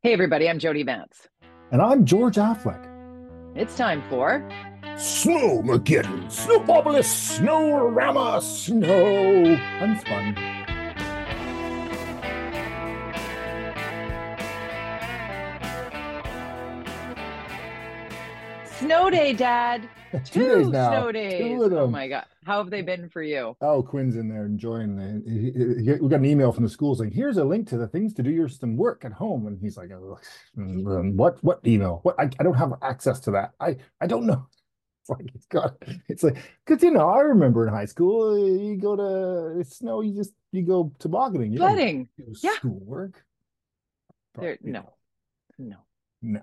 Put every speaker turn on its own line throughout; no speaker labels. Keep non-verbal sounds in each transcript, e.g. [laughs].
Hey, everybody, I'm Jody Vance.
And I'm George Affleck.
It's time for
Snowmageddon, Snowpopolis, Snowrama, Snow Unspun.
Snow Day, Dad.
Two [laughs]
Two
days now.
snow days.
Two of
Oh my God. How have they been for you?
Oh, Quinn's in there enjoying the. he- he- he- We got an email from the school saying, "Here's a link to the things to do your some work at home," and he's like, "Oh, um, "What? What email? What? I, I don't have access to that. I I don't know." [laughs] It's like it's got. It's like because you know I remember in high school you go to snow you just you go tobogganing. You
Sledding. Yeah.
schoolwork.
There, no, no.
no.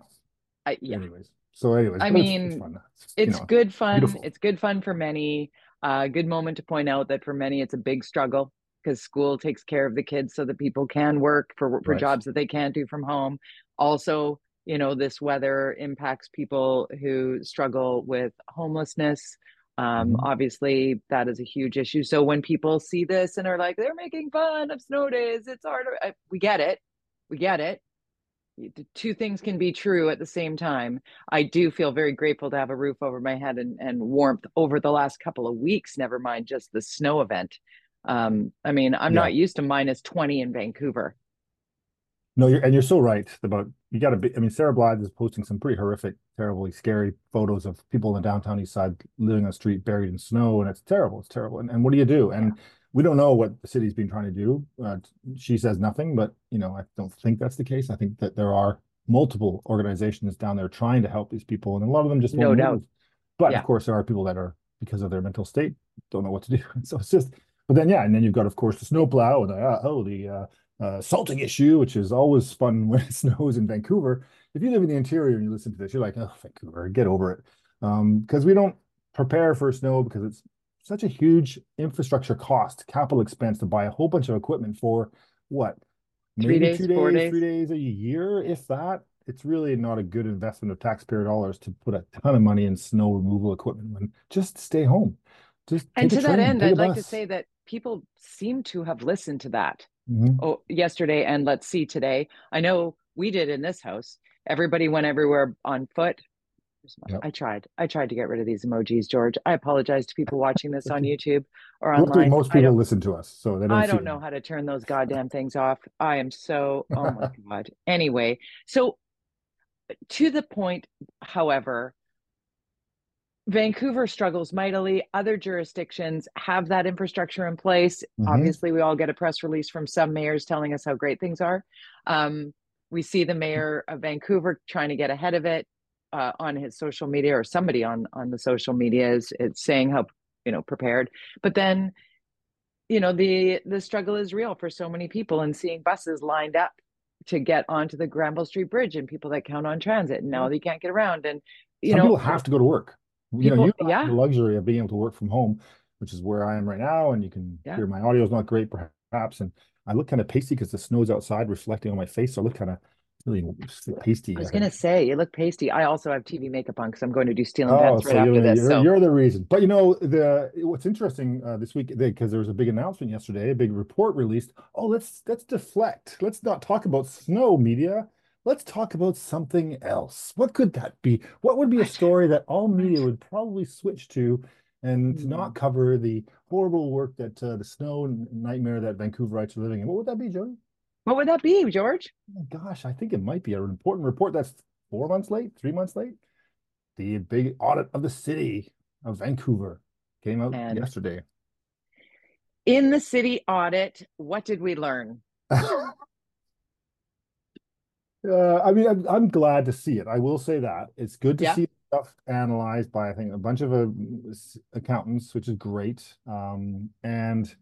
I, yeah.
Anyways, so anyways,
I
but it's-
mean,
fun. It's,
It's
know,
good fun.
beautiful.
It's good fun for many. Uh, good moment to point out that for many, it's a big struggle because school takes care of the kids so that people can work for for
Right.
jobs that they can't do from home. Also, you know, this weather impacts people who struggle with homelessness. Um,
Mhm.
Obviously, that is a huge issue. So when people see this and are like, they're making fun of snow days, it's harder. I- We get it. We get it. Two things can be true at the same time. I do feel very grateful to have a roof over my head and, and warmth over the last couple of weeks, never mind just the snow event. Um, I mean, I'm
Yeah.
not used to minus 20 in Vancouver.
No, you're and you're so right about you got to be. I mean, Sarah Blyth is posting some pretty horrific, terribly scary photos of people in the downtown east side living on the street buried in snow, and it's terrible. It's terrible. And, and what do you do? And we don't know what the city's been trying to do. Uh, she says nothing, but you know, I don't think that's the case. I think that there are multiple organizations down there trying to help these people, and a lot of them just
No doubt.
move. But
Yeah.
of course, there are people that are because of their mental state don't know what to do. [laughs] So it's just. But then, yeah, and then you've got, of course, the snowplow and the, uh, oh, the uh, uh, salting issue, which is always fun [laughs] when it snows in Vancouver. If you live in the interior and you listen to this, you're like, oh, Vancouver, get over it. Um, because we don't prepare for snow because it's such a huge infrastructure cost, capital expense to buy a whole bunch of equipment for what?
Three
Maybe
days,
two
four
days,
days?
three days a year, if that. It's really not a good investment of taxpayer dollars to put a ton of money in snow removal equipment when just stay home. Just
And to that end, I'd like to say that people seem to have listened to that
Mhm.
oh, yesterday and let's see today. I know we did in this house. Everybody went everywhere on foot.
Yep.
I tried. I tried to get rid of these emojis, George. I apologize to people watching this on YouTube or online.
most people listen to us, so they don't
I don't
them.
know how to turn those goddamn things off. I am so, [laughs] oh my God. Anyway, so to the point, however, Vancouver struggles mightily. Other jurisdictions have that infrastructure in place.
Mhm.
Obviously, we all get a press release from some mayors telling us how great things are. Um, we see the mayor of Vancouver trying to get ahead of it uh, on his social media, or somebody on on the social media is it's saying how you know prepared. But then, you know, the the struggle is real for so many people, and seeing buses lined up to get onto the Granville Street Bridge, and people that count on transit, and now they can't get around, and you
Some
know,
people have to go to work. You know, you have
yeah.
the luxury of being able to work from home, which is where I am right now, and you can
Yeah.
hear my audio is not great, perhaps, and I look kind of pasty because the snow's outside reflecting on my face, so I look kind of really pasty.
I was gonna say you look pasty. I also have TV makeup on because I'm going to do stealing
Oh,
pants
so
right after
you're,
this.
you're,
So
you're the reason. But you know, the what's interesting uh, this week because there was a big announcement yesterday, a big report released. Oh, let's let's deflect. Let's not talk about snow media. Let's talk about something else. What could that be? What would be a story that all media would probably switch to and to
Hmm.
not cover the horrible work that uh, the snow nightmare that Vancouverites are living in? What would that be, Jody?
What would that be, George?
Oh my gosh, I think it might be an important report that's four months late, three months late. The big audit of the city of Vancouver came out
And-
yesterday.
In the city audit, what did we learn? [laughs]
Uh, I mean, I'm, I'm glad to see it. I will say that it's good to
Yeah.
see stuff analyzed by I think a bunch of uh, accountants, which is great. Um, and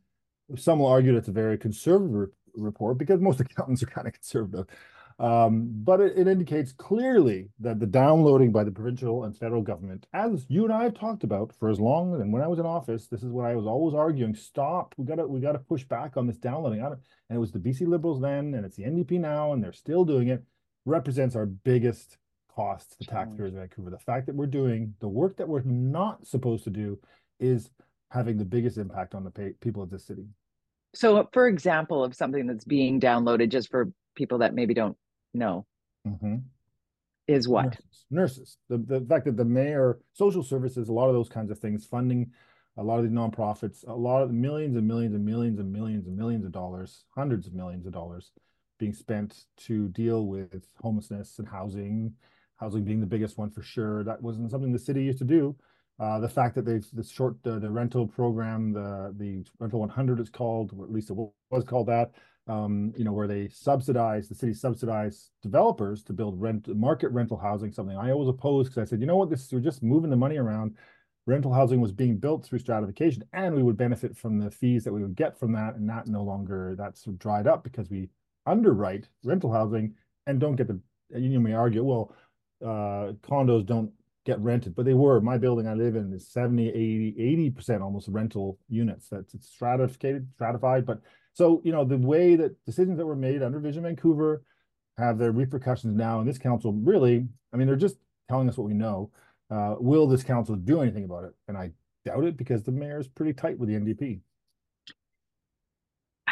some will argue that it's a very conservative report because most [laughs] accountants are kind of conservative. Um, but it, it indicates clearly that the downloading by the provincial and federal government, as you and I have talked about for as long and when I was in office, this is what I was always arguing: stop. We gotta we gotta push back on this downloading. I don't, and it was the BC Liberals then, and it's the NDP now, and they're still doing it. Represents our biggest cost to the taxpayers of Vancouver. The fact that we're doing the work that we're not supposed to do is having the biggest impact on the pay, people of this city.
So, for example, of something that's being downloaded, just for people that maybe don't know,
Mhm.
is what?
Nurses, nurses. The, the fact that the mayor, social services, a lot of those kinds of things, funding a lot of these nonprofits, a lot of millions and millions and millions and millions and millions of dollars, hundreds of millions of dollars being spent to deal with homelessness and housing, housing being the biggest one for sure. That wasn't something the city used to do. Uh, the fact that they've the short uh, the rental program, the the rental 100 is called, or at least it was called that. Um, you know, where they subsidize the city subsidize developers to build rent market rental housing, something I always opposed because I said, you know what, this we're just moving the money around. Rental housing was being built through stratification, and we would benefit from the fees that we would get from that, and that no longer that's dried up because we underwrite rental housing and don't get the you may argue, well, uh, condos don't get rented, but they were. My building I live in is 70, 80, 80% almost rental units. That's it's stratified, stratified. But so, you know, the way that decisions that were made under Vision Vancouver have their repercussions now in this council really, I mean, they're just telling us what we know. Uh, will this council do anything about it? And I doubt it because the mayor is pretty tight with the NDP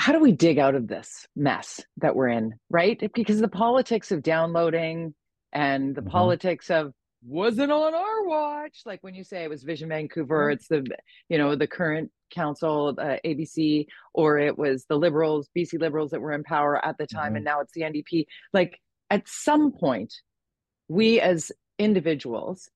how do we dig out of this mess that we're in, right? Because the politics of downloading and the mm-hmm. politics of wasn't on our watch, like when you say it was Vision Vancouver, mm-hmm. it's the you know the current council, uh, ABC, or it was the Liberals, BC Liberals that were in power at the time, mm-hmm. and now it's the NDP. Like at some point, we as individuals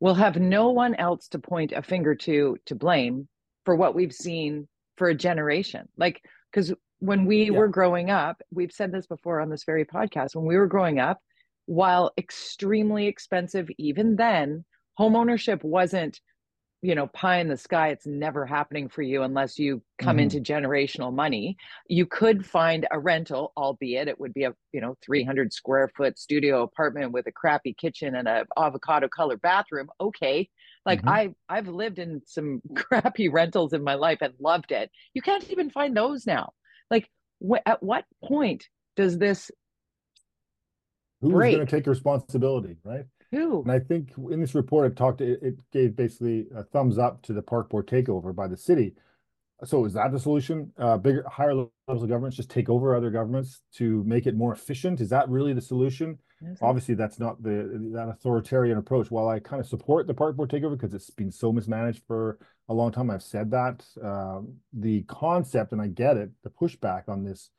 will have no one else to point a finger to to blame for what we've seen for a generation. Like because when we yeah. were growing up, we've said this before on this very podcast, when we were growing up, while extremely expensive even then, homeownership wasn't, you know, pie in the sky. It's never happening for you unless you come mm-hmm. into generational money. You could find a rental, albeit it would be a, you know, 300 square foot studio apartment with a crappy kitchen and a avocado color bathroom. Okay. Like mm-hmm. I I've lived in some [laughs] crappy rentals in my life and loved it. You can't even find those now. Like wh- at what point does this
Who's going to take responsibility, right?
Who?
And I think in this report, it talked, it, it gave basically a thumbs up to the park board takeover by the city. So is that the solution? Uh, bigger, higher levels of governments just take over other governments to make it more efficient? Is that really the solution? Obviously, that's not the that authoritarian approach. While I kind of support the park board takeover because it's been so mismanaged for a long time, I've said that um, the concept, and I get it, the pushback on this,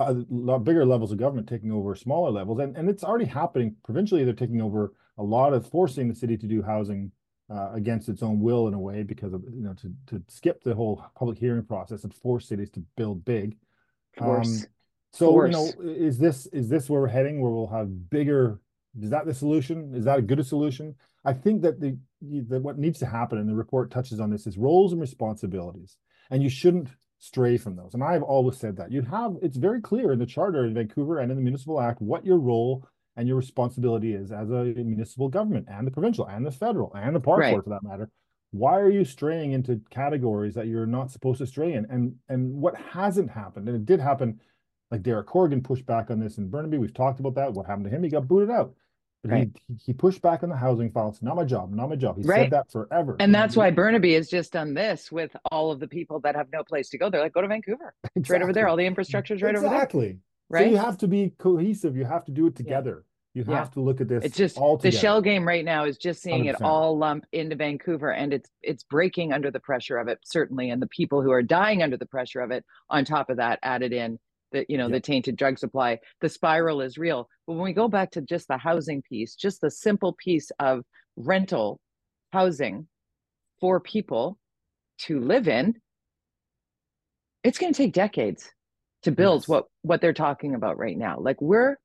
uh, bigger levels of government taking over smaller levels, and and it's already happening provincially. They're taking over a lot of forcing the city to do housing uh, against its own will in a way because of you know to to skip the whole public hearing process and force cities to build big.
Force. Um,
so Force. you know, is this is this where we're heading? Where we'll have bigger? Is that the solution? Is that a good solution? I think that the that what needs to happen, and the report touches on this, is roles and responsibilities, and you shouldn't stray from those. And I've always said that you have. It's very clear in the charter in Vancouver and in the Municipal Act what your role and your responsibility is as a municipal government and the provincial and the federal and the park right. board for that matter why are you straying into categories that you're not supposed to stray in and and what hasn't happened and it did happen like Derek Corrigan pushed back on this in Burnaby. We've talked about that. What happened to him? He got booted out. But right. he, he pushed back on the housing file. It's not my job, not my job. He right. said that forever.
And that's why Burnaby has just done this with all of the people that have no place to go. They're like, go to Vancouver. Exactly. [laughs] It's right over there. All the infrastructure is right
exactly.
over there.
Exactly. Right. So you have to be cohesive. You have to do it together. Yeah. You have yeah. to look at this.
It's just all the shell game right now is just seeing 100%. it all lump into Vancouver, and it's it's breaking under the pressure of it certainly, and the people who are dying under the pressure of it. On top of that, added in the you know the tainted drug supply the spiral is real but when we go back to just the housing piece just the simple piece of rental housing for people to live in it's going to take decades to build yes. what what they're talking about right now like we're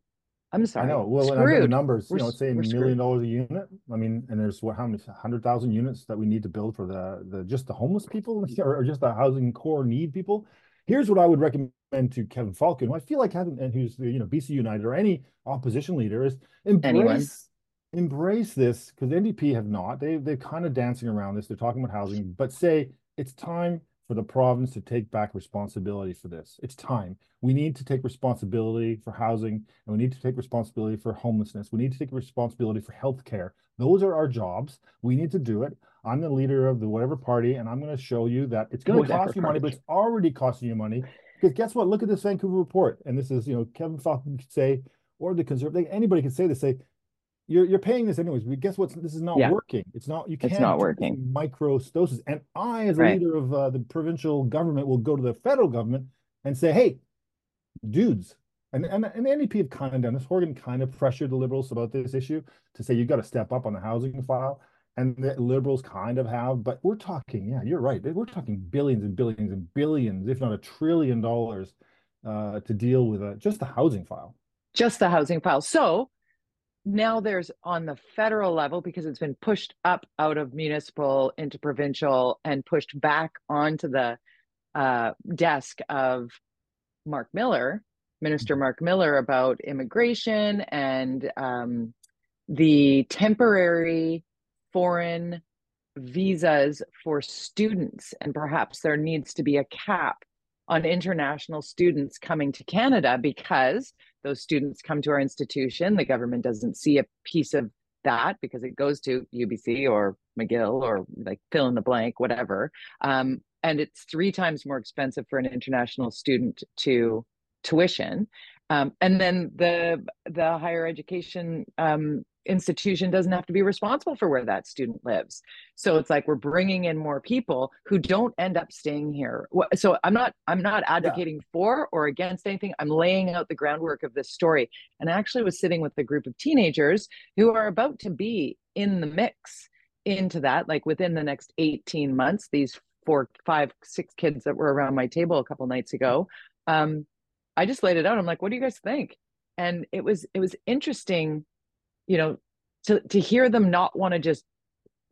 I'm sorry.
I know. Well, and I got the numbers, we're, you know, saying million dollars a unit. I mean, and there's what, how many, hundred thousand units that we need to build for the, the, just the homeless people [laughs] or, or just the housing core need people. Here's what I would recommend to Kevin Falcon, who I feel like hasn't, and who's the, you know, BC United or any opposition leader is embrace, Anyone. embrace this because NDP have not. They, they're kind of dancing around this. They're talking about housing, but say it's time for the province to take back responsibility for this. It's time. We need to take responsibility for housing and we need to take responsibility for homelessness. We need to take responsibility for healthcare. Those are our jobs. We need to do it. I'm the leader of the whatever party, and I'm going to show you that it's going to cost you money, but it's already costing you money. Because guess what? Look at this Vancouver report. And this is, you know, Kevin Falcon could say, or the conservative, anybody could say this, say, you're, you're paying this anyways, but guess what? This is not
Yeah.
working. It's not, you can't.
It's not working.
in Micro doses. And I, as a
Right.
leader of uh, the provincial government, will go to the federal government and say, hey, dudes, and, and, and the NDP have kind of done this. Horgan kind of pressured the liberals about this issue to say you've got to step up on the housing file. And the liberals kind of have, but we're talking, yeah, you're right. We're talking billions and billions and billions, if not a trillion dollars, uh, to deal with uh, just the housing file.
just the housing file. So now there's on the federal level because it's been pushed up out of municipal into provincial and pushed back onto the uh, desk of Mark Miller, Minister Mark Miller, about immigration and um, the temporary foreign visas for students. And perhaps there needs to be a cap on international students coming to Canada because those students come to our institution. The government doesn't see a piece of that because it goes to UBC or McGill or like fill in the blank, whatever. Um, and it's three times more expensive for an international student to tuition. Um, and then the the higher education um, institution doesn't have to be responsible for where that student lives. So it's like we're bringing in more people who don't end up staying here. So I'm not I'm not advocating yeah. for or against anything. I'm laying out the groundwork of this story. And I actually was sitting with a group of teenagers who are about to be in the mix into that, like within the next 18 months. These four, five, six kids that were around my table a couple nights ago. Um, I just laid it out. I'm like, what do you guys think? And it was it was interesting, you know, to to hear them not want to just.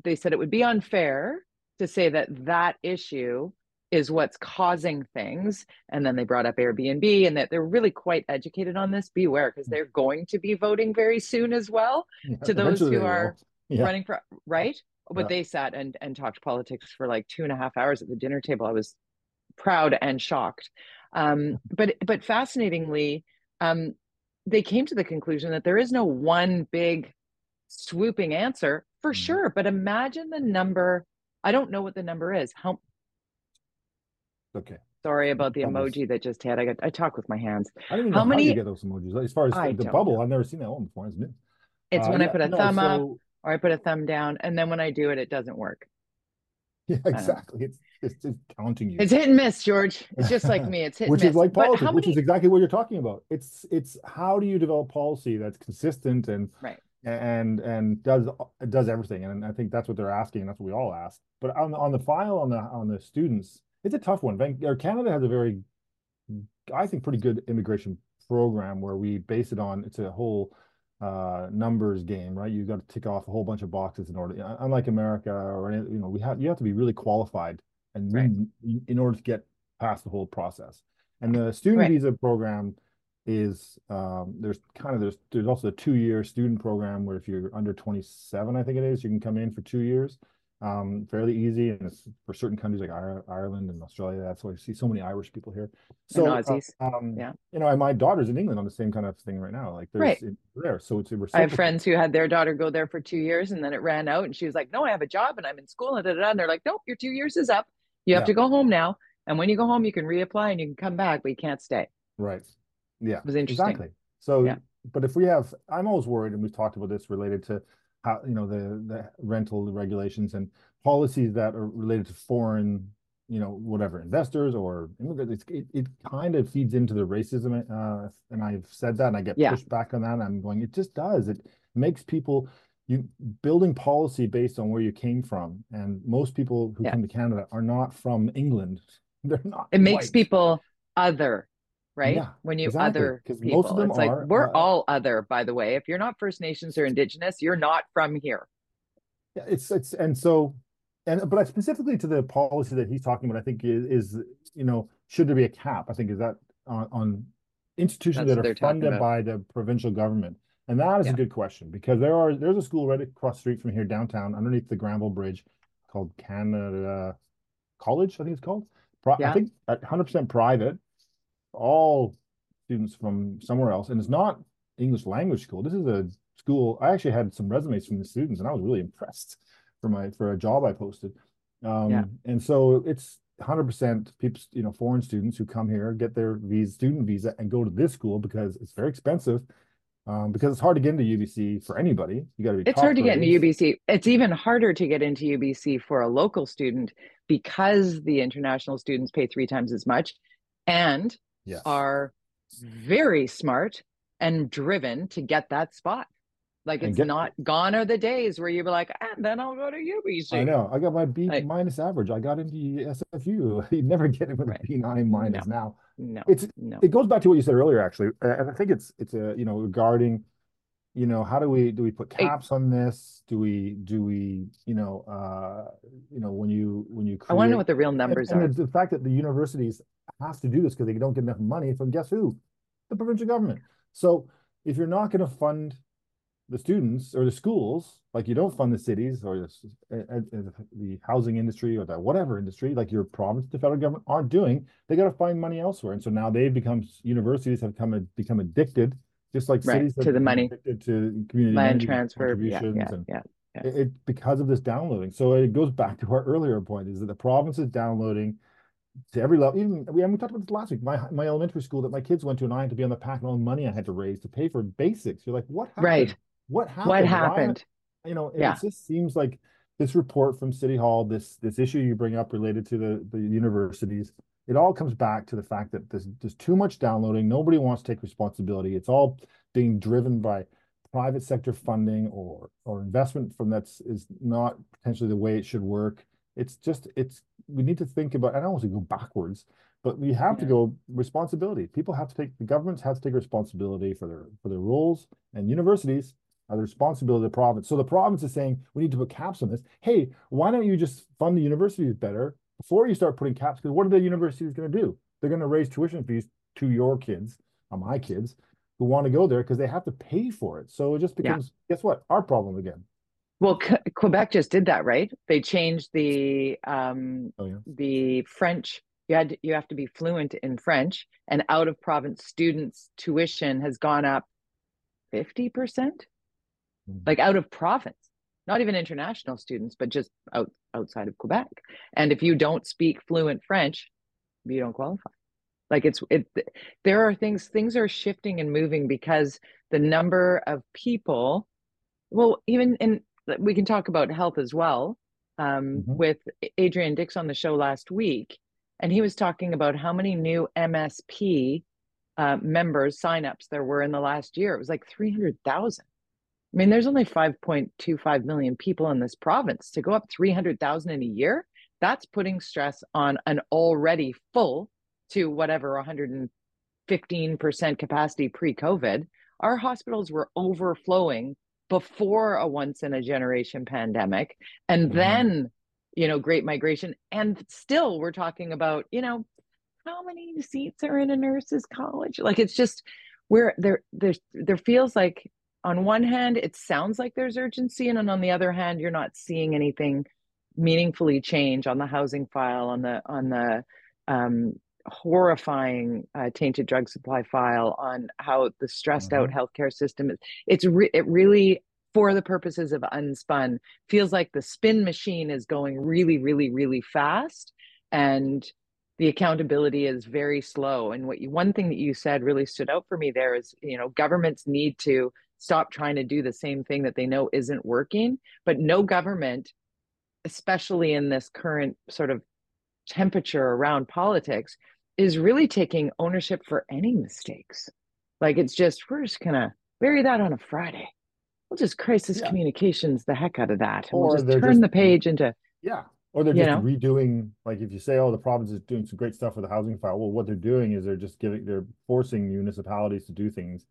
They said it would be unfair to say that that issue is what's causing things, and then they brought up Airbnb and that they're really quite educated on this. Beware, because they're going to be voting very soon as well.
Yeah,
to those who are.
Yeah.
running for right, but
Yeah.
they sat and and talked politics for like two and a half hours at the dinner table. I was proud and shocked. Um, but but fascinatingly, um, they came to the conclusion that there is no one big swooping answer for
Mhm.
sure. But imagine the number. I don't know what the number is. How
Okay.
sorry about the emoji that just hit. I got I talk with my hands.
I don't even
How
know how you
many-
get those emojis. As far as
I
the, bubble,
know.
I've never seen that one before. It's.
It's
Uh,
when I put a
no,
thumb up or I put a thumb down, and then when I do it, it doesn't work. [laughs]
Yeah, exactly. It's it's, it's counting you.
It's hit and miss, George. [laughs] It's just like me. It's hit
which
and
is
miss.
like politics,
how
which is exactly what you're talking about. It's it's how do you develop policy that's consistent and
Right.
and and does does everything. And I think that's what they're asking. That's what we all ask. But on the on the file on the on the students, it's a tough one. Canada has a very, I think, pretty good immigration program where we base it on. It's a whole uh numbers game right You've got to tick off a whole bunch of boxes in order unlike america or any, you know we have you have to be really qualified and
Right.
in, order to get past the whole process and the student
Right.
visa program is um there's kind of there's there's also a two-year student program where if you're under 27 i think it is you can come in for two years um fairly easy and it's for certain countries like ireland and australia that's why you see so many irish people here so uh, um
Yeah.
you know and my daughter's in england on the same kind of thing right now like there's
Right.
it, there so it's
I have friends who had their daughter go there for two years and then it ran out and she was like, No, I have a job and I'm in school and da, da, da. and they're like, Nope, your two years is up. You have
Yeah.
to go home now. And when you go home, you can reapply and you can come back, but you can't stay.
Right. Yeah.
It was interesting.
Exactly. So,
Yeah.
but if we have, I'm always worried, and we've talked about this related to how, you know, the, the rental regulations and policies that are related to foreign, you know, whatever, investors or immigrants. It, it kind of feeds into the racism. Uh, and I've said that and I get
Yeah.
pushed back on that. And I'm going, it just does. It makes people, you building policy based on where you came from. And most people who
Yeah.
come to Canada are not from England. [laughs] They're not.
It makes people other, right?
Yeah,
when you
exactly,
other people,
most of them
it's like
are,
we're
uh,
all other, by the way. If you're not First Nations or Indigenous, you're not from here.
Yeah, it's it's and so and but specifically to the policy that he's talking about, I think is, is you know should there be a cap? I think is that on, on institutions
That's
that
they're
funded by the provincial government, and that is
Yeah.
a good question because there are there's a school right across the street from here downtown underneath the Granville Bridge called Canada College, I think it's called. Pri- I think at 100% private, all students from somewhere else, and it's not English language school. This is a school. I actually had some resumes from the students, and I was really impressed for my for a job I posted. Um,
Yeah.
and so it's 100% people, you know, foreign students who come here, get their visa, student visa, and go to this school because it's very expensive. um, because it's hard to get into UBC for anybody. You got to be.
It's hard to get into. UBC. It's even harder to get into UBC for a local student because the international students pay three times as much and
Yes.
are very smart and driven to get that spot. Like it's
get-
not gone are the days where you'd be like, and then I'll go to UBC.
I know. I got my B
Like-
minus average. I got into SFU. [laughs] You never get it with
Right.
a B nine minus now.
No,
It's
no.
it goes back to what you said earlier, actually, and I think it's it's a you know regarding, you know, how do we do we put caps on this? Do we do we you know uh you know when you when you
I want to know what the real numbers
and
are.
the, the fact that the universities have to do this because they don't get enough money from guess who, the provincial government. So if you're not going to fund the students or the schools, like you don't fund the cities or the, s- uh, uh, the housing industry or the whatever industry, like your province, the federal government aren't doing, they got to find money elsewhere. And so now they've become universities have come become addicted, just like
Right,
cities
to the money.
addicted to community
Land transfer. Yeah,
contributions
yeah,
and
yeah. yeah.
it, it because of this downloading. So it goes back to our earlier point is that the province is downloading to every level. Even we, and we talked about this last week. My my elementary school that my kids went to, and I had to be on the PAC and all the money I had to raise to pay for basics. You're like, what happened?
Right.
What happened?
What
Why-
happened?
you know, it
Yeah.
just seems like this report from City Hall, this this issue you bring up related to the the universities, it all comes back to the fact that there's there's too much downloading. Nobody wants to take responsibility. It's all being driven by private sector funding or or investment from that's is not potentially the way it should work. It's just it's we need to think about. I don't want to go backwards, but we have to go responsibility. People have to take the governments have to take responsibility for their for their roles, and universities are the responsibility of the province. So the province is saying we need to put caps on this. Hey, why don't you just fund the universities better before you start putting caps? Because what are the universities going to do? They're going to raise tuition fees to your kids, or my kids, who want to go there because they have to pay for it. So it just
Yeah.
becomes guess what? Our problem again.
Well, Que- Quebec just did that, right? They changed the um,
Oh yeah.
the French. You had you have to be fluent in French, and out of province students' tuition has gone up fifty percent.
Mhm.
Like out of province, not even international students, but just out outside of Quebec. And if you don't speak fluent French, you don't qualify. Like it's it. There are things things are shifting and moving because the number of people well even in we can talk about health as well um,
Mhm.
with adrian dix on the show last week and he was talking about how many new msp uh, members signups there were in the last year. It was like 300000 i mean there's only 5.25 million people in this province. To go up 300000 in a year that's putting stress on an already full to whatever 115% capacity pre-covid. Our hospitals were overflowing before a once in a generation pandemic and
Mhm.
then you know great migration and still we're talking about you know how many seats are in a nurse's college like it's just where there there's there feels like on one hand it sounds like there's urgency and on the other hand you're not seeing anything meaningfully change on the housing file on the on the um, horrifying uh, tainted drug supply file on how the stressed out healthcare system is. It's re- it really for the purposes of unspun feels like the spin machine is going really really really fast and the accountability is very slow. And what you one thing that you said really stood out for me there is you know governments need to stop trying to do the same thing that they know isn't working but no government especially in this current sort of temperature around politics is really taking ownership for any mistakes like it's just we're just gonna bury that on a friday we'll just crisis
Yeah.
communications the heck out of that and
Or
we'll just turn
just-
the page into
Yeah. Or they're just
know?
redoing, like if you say, oh, the province is doing some great stuff with the housing file, well, what they're doing is they're just giving, they're forcing municipalities to do things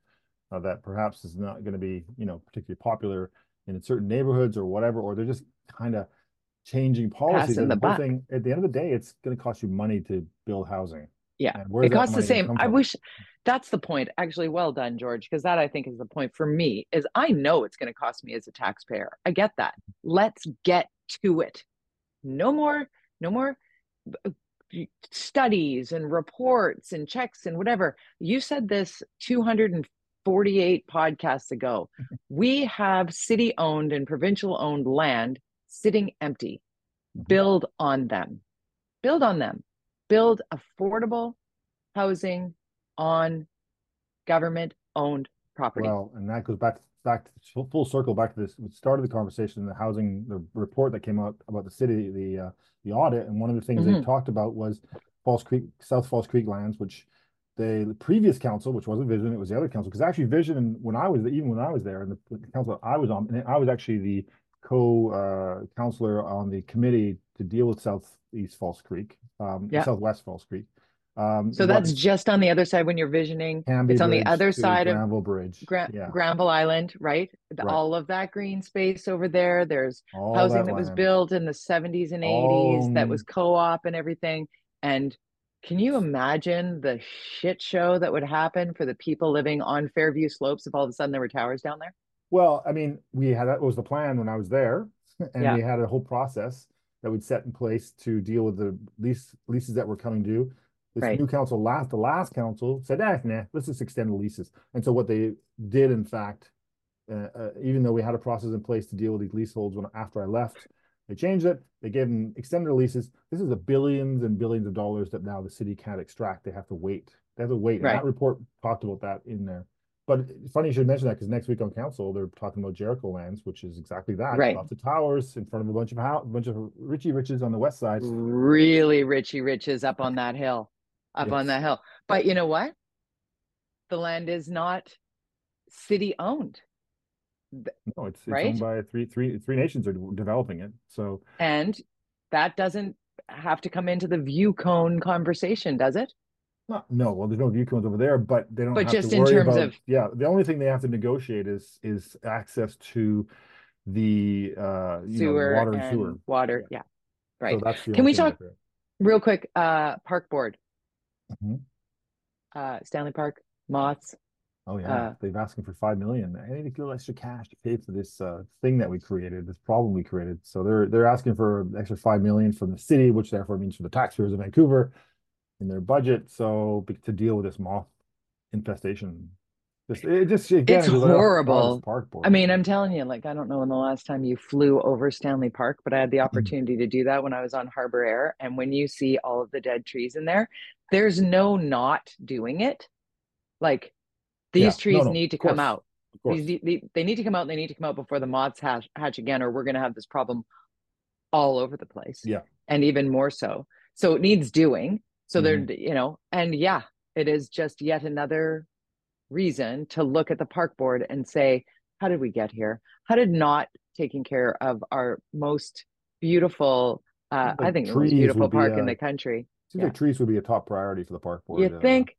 uh, that perhaps is not going to be, you know, particularly popular in certain neighborhoods or whatever, or they're just kind of changing policies.
The
the whole thing, at the end of the day, it's going to cost you money to build housing.
Yeah, it costs the same. i wish that's the point. Actually well done george because that i think is the point for me is i know it's going to cost me as a taxpayer. I get that. Let's get to it. No more no more uh, studies and reports and checks and whatever. You said this 248 podcasts ago. [laughs] We have city owned and provincial owned land sitting empty
Mhm.
build on them build on them build affordable housing on government owned property.
Well, and that goes back, back, to- full circle, back to this, we started the conversation, the housing, the report that came out about the city, the, uh, the audit, and one of the things they
Mhm.
talked about was False Creek, South False Creek lands, which they, the previous council, which wasn't Vision, it was the other council, because actually Vision, when I was, even when I was there, and the the council I was on, and I was actually the co, uh, counselor on the committee to deal with Southeast False Creek, um,
Yeah.
Southwest False Creek. Um,
So that's just on the other side when you're visioning
Canby
it's on the other side of
Granville Bridge,
Gra-
yeah.
Granville Island, right? The-
Right.
All of that green space over there. There's
all
housing that was built in the 70s and 80s that was
Um,
co-op and everything. And can you imagine the shit show that would happen for the people living on Fairview Slopes if all of a sudden there were towers down there?
Well, I mean, we had, that was the plan when I was there, [laughs] and
Yeah.
we had a whole process that we'd set in place to deal with the lease, leases that were coming due. This
Right.
new council, last, the last council said, eh, nah, let's just extend the leases. And so what they did, in fact, uh, uh, even though we had a process in place to deal with these leaseholds when, after I left, they changed it, they gave them extended leases. This is a billions and billions of dollars that now the city can't extract. They have to wait. They have to wait. And that report talked about that in there. But funny you should mention that because next week on council, they're talking about Jericho lands, which is exactly that.
Right.
Lots of towers in front of a bunch of house, a bunch of Richie Riches on the west side.
Really Richie Riches up on that hill, up on that hill. But you know what? The land is not city owned.
No, it's, it's
Right?
owned by three, three, three nations are developing it. So
And that doesn't have to come into the view cone conversation, does it?
Not, no, well, there's no view cones over there, but they don't
But
have
just
to
in
worry
terms
about,
of-
yeah, the only thing they have to negotiate is, is access to the, uh, you know,
Sewer
water and
and
sewer.
water, yeah.
So
Right.
that's
Can we talk- Real quick, uh, park board,
Mhm.
uh, Stanley Park, moths,
Oh, yeah,
uh,
they've asking for five million. I need a little extra cash to pay for this, uh, thing that we created, this problem we created. So they're, they're asking for an extra five million from the city, which therefore means for the taxpayers of Vancouver in their budget, so to deal with this moth infestation. Just, it just, again,
It's
it goes right off the
horrible.
Park board.
I mean, I'm telling you, like, I don't know when the last time you flew over Stanley Park, but I had the
Mm-hmm.
opportunity to do that when I was on Harbour Air. And when you see all of the dead trees in there, there's no not doing it. Like, these
no,
trees
no,
need to come out. These, they, they need to come out and they need to come out before the moths hatch, hatch again, or we're going to have this problem all over the place.
Yeah.
And even more so. So it needs doing. So
Mm-hmm.
they're, you know, and yeah, it is just yet another reason to look at the park board and say, how did we get here? How did not taking care of our most beautiful, uh, I think the most beautiful park in
uh,
the country?
Seems
yeah.
like trees would be a top priority for the park board.
You
uh,
think?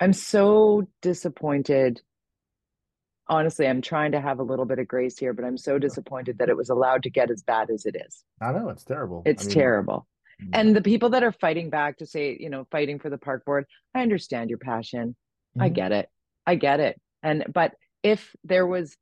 I'm so disappointed. Honestly, I'm trying to have a little bit of grace here, but I'm so [laughs] disappointed that it was allowed to get as bad as it is.
I know, it's terrible. I
It's
mean,
terrible. And the people that are fighting back to say, you know, fighting for the park board, I understand your passion. I
Mhm.
get it. I get it. And but if there was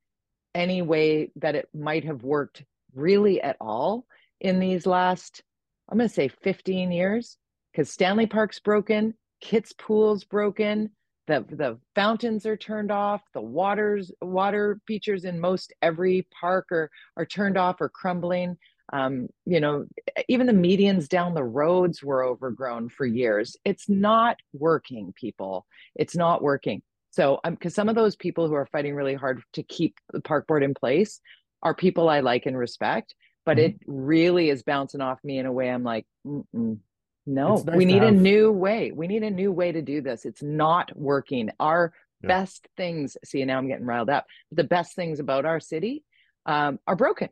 any way that it might have worked really at all in these last, I'm going to say 15 years, because Stanley Park's broken, Kits Pool's broken, the the fountains are turned off, the waters water features in most every park are are turned off or crumbling. Um, you know, even the medians down the roads were overgrown for years. It's not working, people. It's not working. So, um, because some of those people who are fighting really hard to keep the park board in place are people I like and respect, but
Mhm.
it really is bouncing off me in a way I'm like, Mm-mm, no,
nice
we need a new way. We need a new way to do this. It's not working. Our
Yeah.
best things, see, now I'm getting riled up. The best things about our city um, are broken.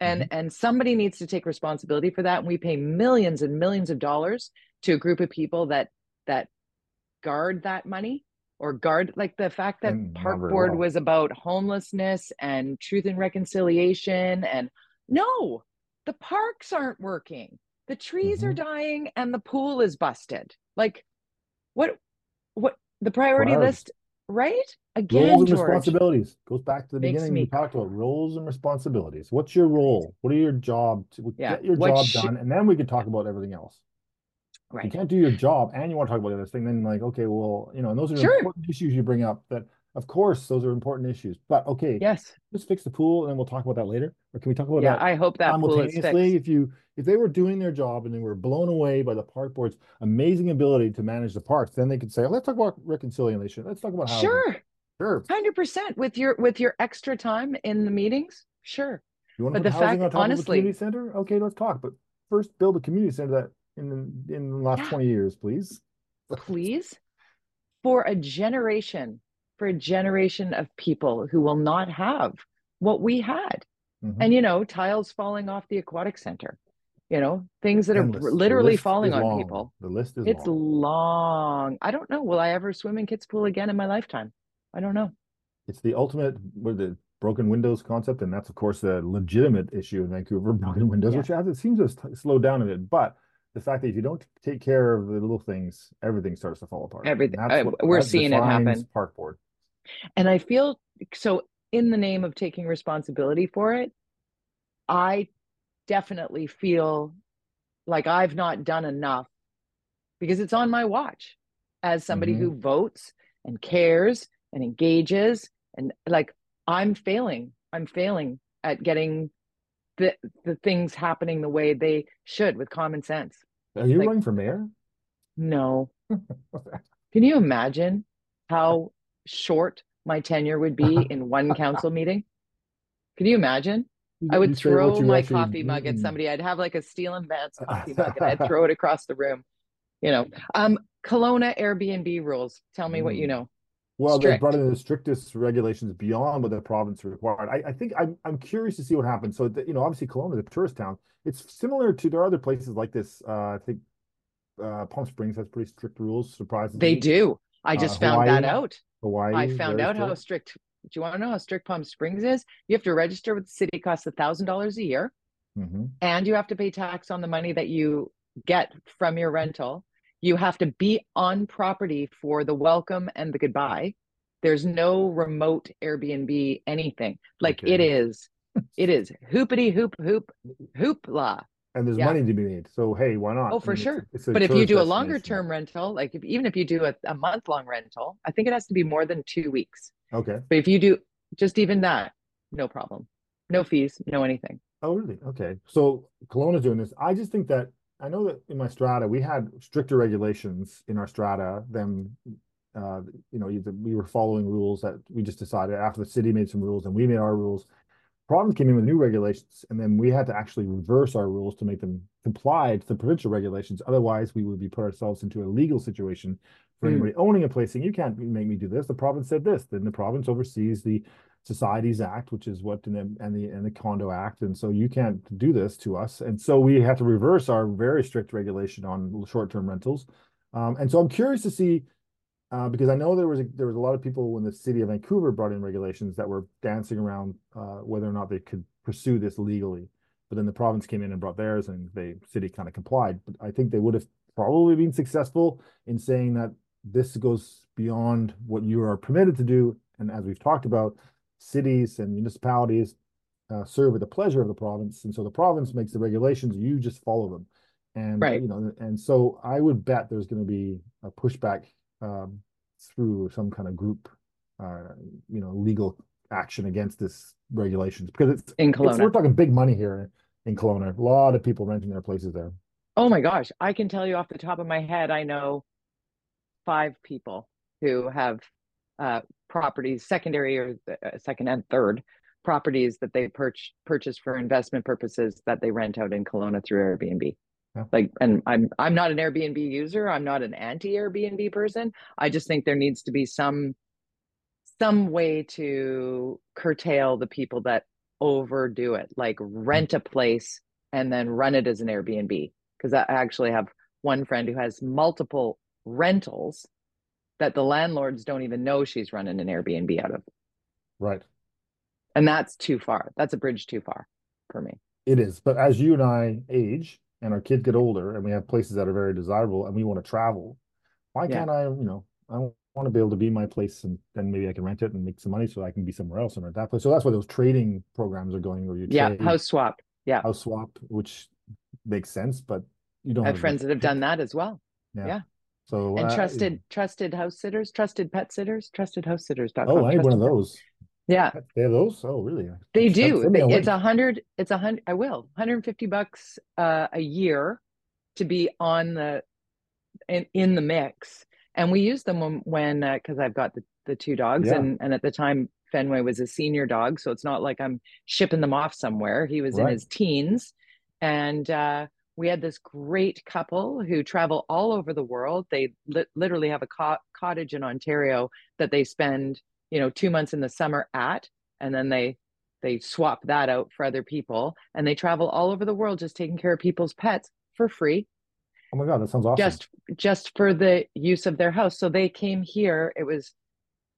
And
Mm-hmm.
and somebody needs to take responsibility for that. And we pay millions and millions of dollars to a group of people that that guard that money or guard like the fact that
And
park board
well.
was about homelessness and truth and reconciliation and no the parks aren't working the trees are
Mhm.
dying and the pool is busted like what what the priority list right again
Roles and
George.
responsibilities goes back to the
Makes
beginning.
me
We talked about roles and responsibilities. What's your role? What are your job? To,
Yeah,
Get your
what
job
sh-
done, and then we can talk about everything else. You
right
can't do your job and you want to talk about the other thing, then like, okay, well, you know, and those are
Sure.
important issues you bring up. That, of course, those are important issues. But okay,
yes
just fix the pool, and then we'll talk about that later. Or can we talk about
yeah
that
i hope that pool is
simultaneously?
fixed
If you if they were doing their job and they were blown away by the park board's amazing ability to manage the parks, then they could say, let's talk about reconciliation. Let's talk about housing.
sure
Sure.
Hundred percent with your with your extra time in the meetings, sure.
You want to
But
put
the
housing
fact-
on top
honestly-
of a community center? Okay, let's talk, but first build a community center that in, the- in the last
Yeah.
twenty years, please.
please for a generation for a generation of people who will not have what we had
Mhm.
and you know tiles falling off the aquatic center you know things that are
The
literally falling on
long.
people
The list is
it's
long.
long i don't know will i ever swim in Kits pool again in my lifetime i don't know
It's the ultimate, with the broken windows concept, and that's of course a legitimate issue in Vancouver, [laughs] broken windows,
Yeah.
which has, it seems to have s- slowed down a bit, but the fact that if you don't take care of the little things, everything starts to fall apart.
Everything- uh,
what-
we're seeing it happen.
Park board.
and i feel so in the name of taking responsibility for it i definitely feel like i've not done enough because it's on my watch as somebody
Mhm.
who votes and cares and engages and like i'm failing. I'm failing at getting the the things happening the way they should with common sense.
Are you
Like-
running for mayor?
no. [laughs] Can you imagine how short my tenure would be in one council meeting? Can you imagine I would throw my
actually
coffee mug at somebody. I'd have like a steel and Vance coffee mug and I'd [laughs] throw it across the room. You know, um, Kelowna Airbnb rules. Tell me what you
Mm.
know.
Well, they brought in the strictest regulations beyond what the province required. I, I think I'm, I'm curious to see what happens. So, that, you know, obviously Kelowna, is a tourist town, it's similar to, there are other places like this. Uh, I think, uh, Palm Springs has pretty strict rules, surprisingly.
They do. I
Uh,
just found that out.
Hawaii.
I found out how
strict.
Do you want to know how strict Palm Springs is? You have to register with the city. Costs a thousand dollars a year,
Mhm.
and you have to pay tax on the money that you get from your rental. You have to be on property for the welcome and the goodbye. There's no remote Airbnb anything. Like it
Okay.
is, it is hoopity hoop hoop hoopla.
And there's
Yeah.
money to be made. So, hey, why not?
Oh,
I
for
mean,
sure.
it's a
But if you do a longer term rental, like if, even if you do a, a month long rental, I think it has to be more than two weeks.
Okay.
But if you do just even that, no problem. No fees, no anything.
Oh, really? Okay. So Kelowna's doing this. I just think that I know that in my strata we had stricter regulations in our strata than uh, you know, we were following rules that we just decided after the city made some rules and we made our rules. Province came in with new regulations, and then we had to actually reverse our rules to make them comply to the provincial regulations. Otherwise, we would be put ourselves into a legal situation for
Mm.
anybody owning a place saying, "You can't make me do this." The province said this. Then the province oversees the Societies Act, which is what and the and the and the Condo Act, and so you can't do this to us. And so we have to reverse our very strict regulation on short-term rentals. Um, and so I'm curious to see uh, because I know there was a, there was a lot of people when the city of Vancouver brought in regulations that were dancing around uh, whether or not they could pursue this legally. But then the province came in and brought theirs, and the city kind of complied. But I think they would have probably been successful in saying that this goes beyond what you are permitted to do. And as we've talked about, cities and municipalities uh, serve at the pleasure of the province, and so the province makes the regulations. You just follow them, and
Right.
you know. And so I would bet there's going to be a pushback um, through some kind of group, uh, you know, legal action against this regulations because it's,
In
it's we're talking big money here in Kelowna. A lot of people renting their places there.
Oh my gosh. I can tell you off the top of my head, I know five people who have uh, properties, secondary or uh, second and third properties that they purch purchase for investment purposes that they rent out in Kelowna through Airbnb.
Yeah.
Like, and I'm I'm not an Airbnb user. I'm not an anti-Airbnb person. I just think there needs to be some some way to curtail the people that overdo it, like hmm. rent a place and then run it as an Airbnb. Because I actually have one friend who has multiple rentals that the landlords don't even know she's running an Airbnb out of.
Right.
And that's too far. That's a bridge too far for me.
It is. But as you and I age and our kids get older and we have places that are very desirable and we want to travel, why
Yeah.
can't I, you know, I want to be able to be my place and then maybe I can rent it and make some money so I can be somewhere else and rent that place. So that's why those trading programs are going where you
Yeah,
trade
house swap. Yeah.
house swap, which makes sense, but you don't
I have
as
friends that have done that as well. yeah.
So
And
uh,
trusted trusted house sitters, trusted pet sitters, trusted house sitters.
Oh, I need one of those.
Yeah.
They have those? Oh, really?
They do. It's a hundred. It's a hundred. I will. 150 bucks uh, a year to be on the in in the mix, and we use them when when uh, because I've got the the two dogs,
Yeah.
and and at the time Fenway was a senior dog, so it's not like I'm shipping them off somewhere. He was in
Right.
his teens, and uh, we had this great couple who travel all over the world. They li- literally have a co- cottage in Ontario that they spend, you know, two months in the summer at, and then they they swap that out for other people, and they travel all over the world just taking care of people's pets for free
Oh my God, that sounds awesome.
just just for the use of their house. So they came here. It was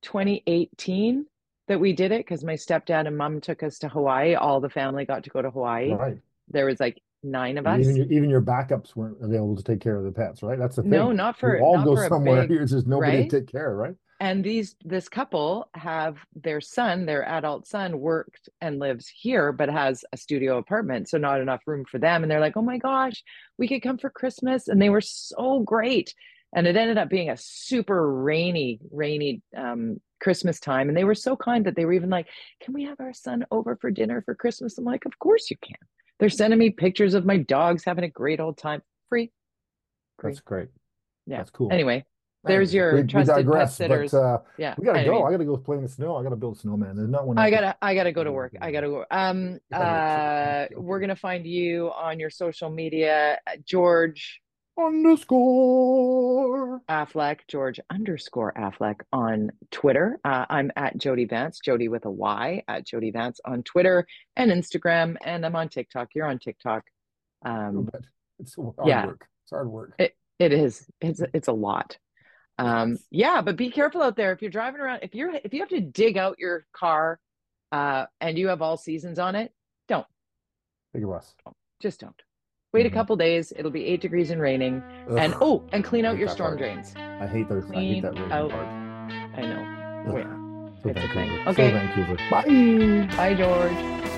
2018 that we did it because my stepdad and mom took us to Hawaii. All the family got to go to Hawaii.
Right.
There was like nine of us.
Even your, even your backups weren't available to take care of the pets, right? That's the thing.
No, not for
you all
not
go somewhere. [laughs]
big-
Here's just nobody
right?
to take care, right?
And these this couple have their son their adult son worked and lives here but has a studio apartment so not enough room for them and they're like oh my gosh we could come for christmas and they were so great and it ended up being a super rainy rainy um christmas time and they were so kind that they were even like can we have our son over for dinner for christmas i'm like of course you can they're sending me pictures of my dogs having a great old time free Free.
That's great.
Yeah.
That's cool.
anyway there's your
We- we
trusted pet
digress,
sitters.
But, uh,
yeah
we gotta
anyway.
go. I gotta go play in the snow. I gotta build a snowman. There's not one.
I gotta I gotta go to work. I gotta go. Um uh we're gonna find you on your social media George
Underscore.
Affleck, George underscore Affleck on Twitter. Uh, I'm at Jody Vance, Jody with a Y at Jody Vance on Twitter and Instagram, and I'm on TikTok. You're on TikTok. Um.
It's hard
yeah.
work. It's hard work.
it it is it's it's a lot. Um yeah, but be careful out there if you're driving around if you're if you have to dig out your car uh and you have all seasons on it, don't.
A bus.
just don't. Wait
Mhm.
a couple days. It'll be eight degrees and raining. And oh, and clean out your storm
part.
drains.
I hate those. I hate that rain
out.
part.
I know.
Ugh.
Wait.
So
It's a thing.
Vancouver. So
Okay.
Vancouver. Bye.
Bye, George.